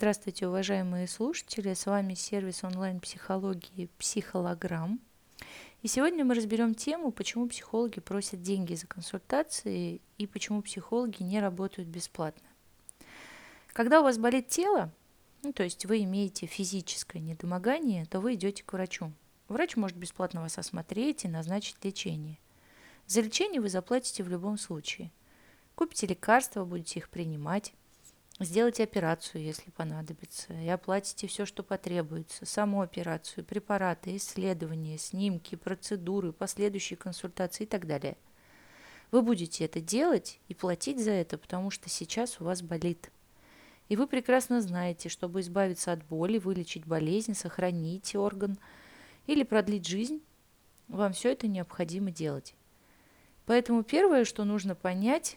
Здравствуйте, уважаемые слушатели! С вами сервис онлайн-психологии «Психолограмм». И сегодня мы разберем тему, почему психологи просят деньги за консультации и почему психологи не работают бесплатно. Когда у вас болит тело, ну, то есть вы имеете физическое недомогание, то вы идете к врачу. Врач может бесплатно вас осмотреть и назначить лечение. За лечение вы заплатите в любом случае. Купите лекарства, будете их принимать. Сделайте операцию, если понадобится, и оплатите все, что потребуется. Саму операцию, препараты, исследования, снимки, процедуры, последующие консультации и так далее. Вы будете это делать и платить за это, потому что сейчас у вас болит. И вы прекрасно знаете, чтобы избавиться от боли, вылечить болезнь, сохранить орган или продлить жизнь, вам все это необходимо делать. Поэтому первое, что нужно понять,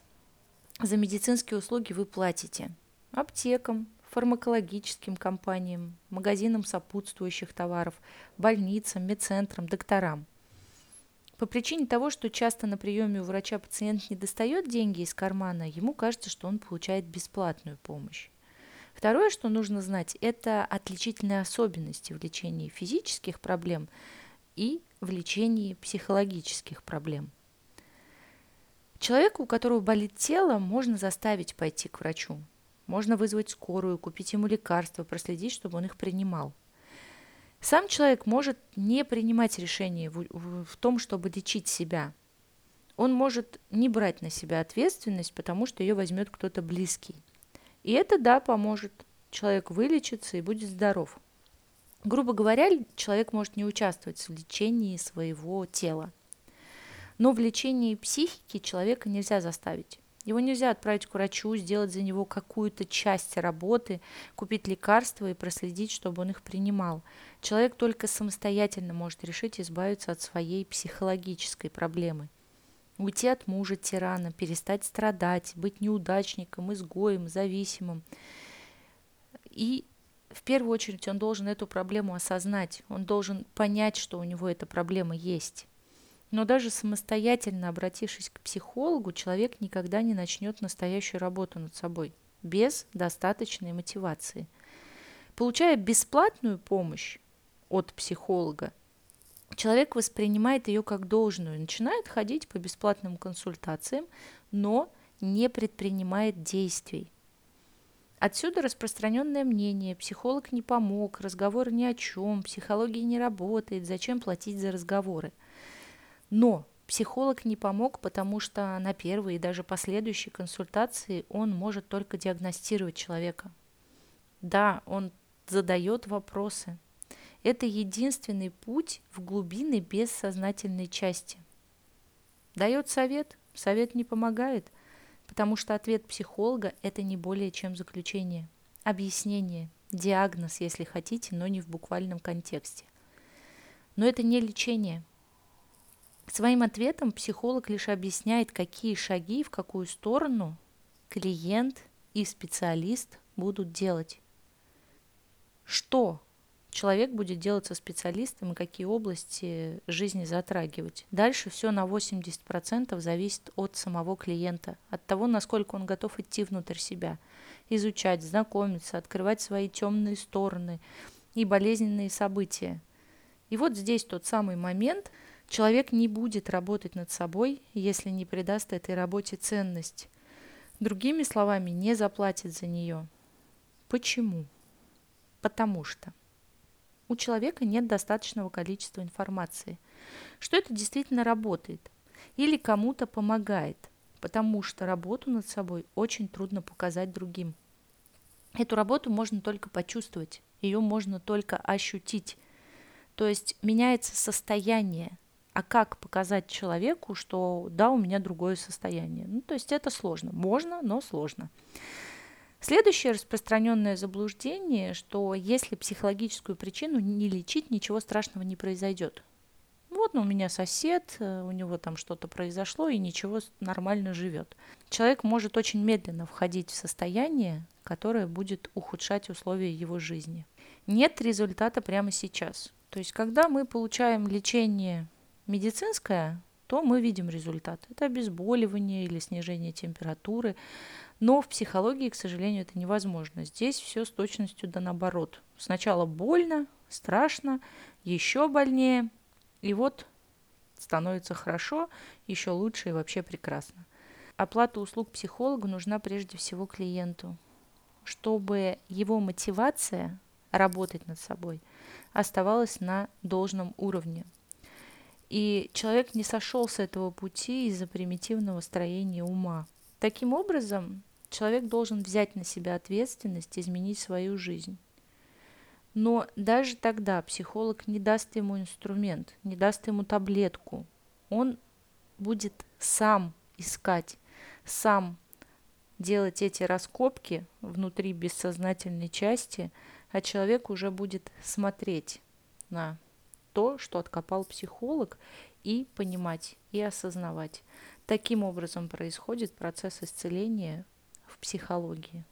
за медицинские услуги вы платите – аптекам, фармакологическим компаниям, магазинам сопутствующих товаров, больницам, медцентрам, докторам. По причине того, что часто на приеме у врача пациент не достает деньги из кармана, ему кажется, что он получает бесплатную помощь. Второе, что нужно знать, это отличительные особенности в лечении физических проблем и в лечении психологических проблем. Человеку, у которого болит тело, можно заставить пойти к врачу, можно вызвать скорую, купить ему лекарства, проследить, чтобы он их принимал. Сам человек может не принимать решение в, в, в том, чтобы лечить себя. Он может не брать на себя ответственность, потому что ее возьмет кто-то близкий. И это, да, поможет. Человек вылечится и будет здоров. Грубо говоря, человек может не участвовать в лечении своего тела. Но в лечении психики человека нельзя заставить. Его нельзя отправить к врачу, сделать за него какую-то часть работы, купить лекарства и проследить, чтобы он их принимал. Человек только самостоятельно может решить избавиться от своей психологической проблемы. Уйти от мужа тирана, перестать страдать, быть неудачником, изгоем, зависимым. И в первую очередь он должен эту проблему осознать, он должен понять, что у него эта проблема есть. Но даже самостоятельно обратившись к психологу, человек никогда не начнет настоящую работу над собой без достаточной мотивации. Получая бесплатную помощь от психолога, человек воспринимает ее как должную, начинает ходить по бесплатным консультациям, но не предпринимает действий. Отсюда распространенное мнение, психолог не помог, разговор ни о чем, психология не работает, зачем платить за разговоры – но психолог не помог, потому что на первой и даже последующей консультации он может только диагностировать человека. Да, он задает вопросы. Это единственный путь в глубины бессознательной части. Дает совет, совет не помогает, потому что ответ психолога – это не более чем заключение, объяснение, диагноз, если хотите, но не в буквальном контексте. Но это не лечение – Своим ответом психолог лишь объясняет, какие шаги, в какую сторону клиент и специалист будут делать. Что человек будет делать со специалистом и какие области жизни затрагивать. Дальше все на 80% зависит от самого клиента, от того, насколько он готов идти внутрь себя, изучать, знакомиться, открывать свои темные стороны и болезненные события. И вот здесь тот самый момент – Человек не будет работать над собой, если не придаст этой работе ценность. Другими словами, не заплатит за нее. Почему? Потому что у человека нет достаточного количества информации, что это действительно работает или кому-то помогает, потому что работу над собой очень трудно показать другим. Эту работу можно только почувствовать, ее можно только ощутить. То есть меняется состояние, а как показать человеку, что да, у меня другое состояние? Ну, то есть это сложно. Можно, но сложно. Следующее распространенное заблуждение, что если психологическую причину не лечить, ничего страшного не произойдет. Вот ну, у меня сосед, э, у него там что-то произошло, и ничего нормально живет. Человек может очень медленно входить в состояние, которое будет ухудшать условия его жизни. Нет результата прямо сейчас. То есть, когда мы получаем лечение медицинское, то мы видим результат. Это обезболивание или снижение температуры. Но в психологии, к сожалению, это невозможно. Здесь все с точностью да наоборот. Сначала больно, страшно, еще больнее, и вот становится хорошо, еще лучше и вообще прекрасно. Оплата услуг психолога нужна прежде всего клиенту, чтобы его мотивация работать над собой оставалась на должном уровне. И человек не сошел с этого пути из-за примитивного строения ума. Таким образом, человек должен взять на себя ответственность, изменить свою жизнь. Но даже тогда психолог не даст ему инструмент, не даст ему таблетку. Он будет сам искать, сам делать эти раскопки внутри бессознательной части, а человек уже будет смотреть на то, что откопал психолог, и понимать, и осознавать. Таким образом происходит процесс исцеления в психологии.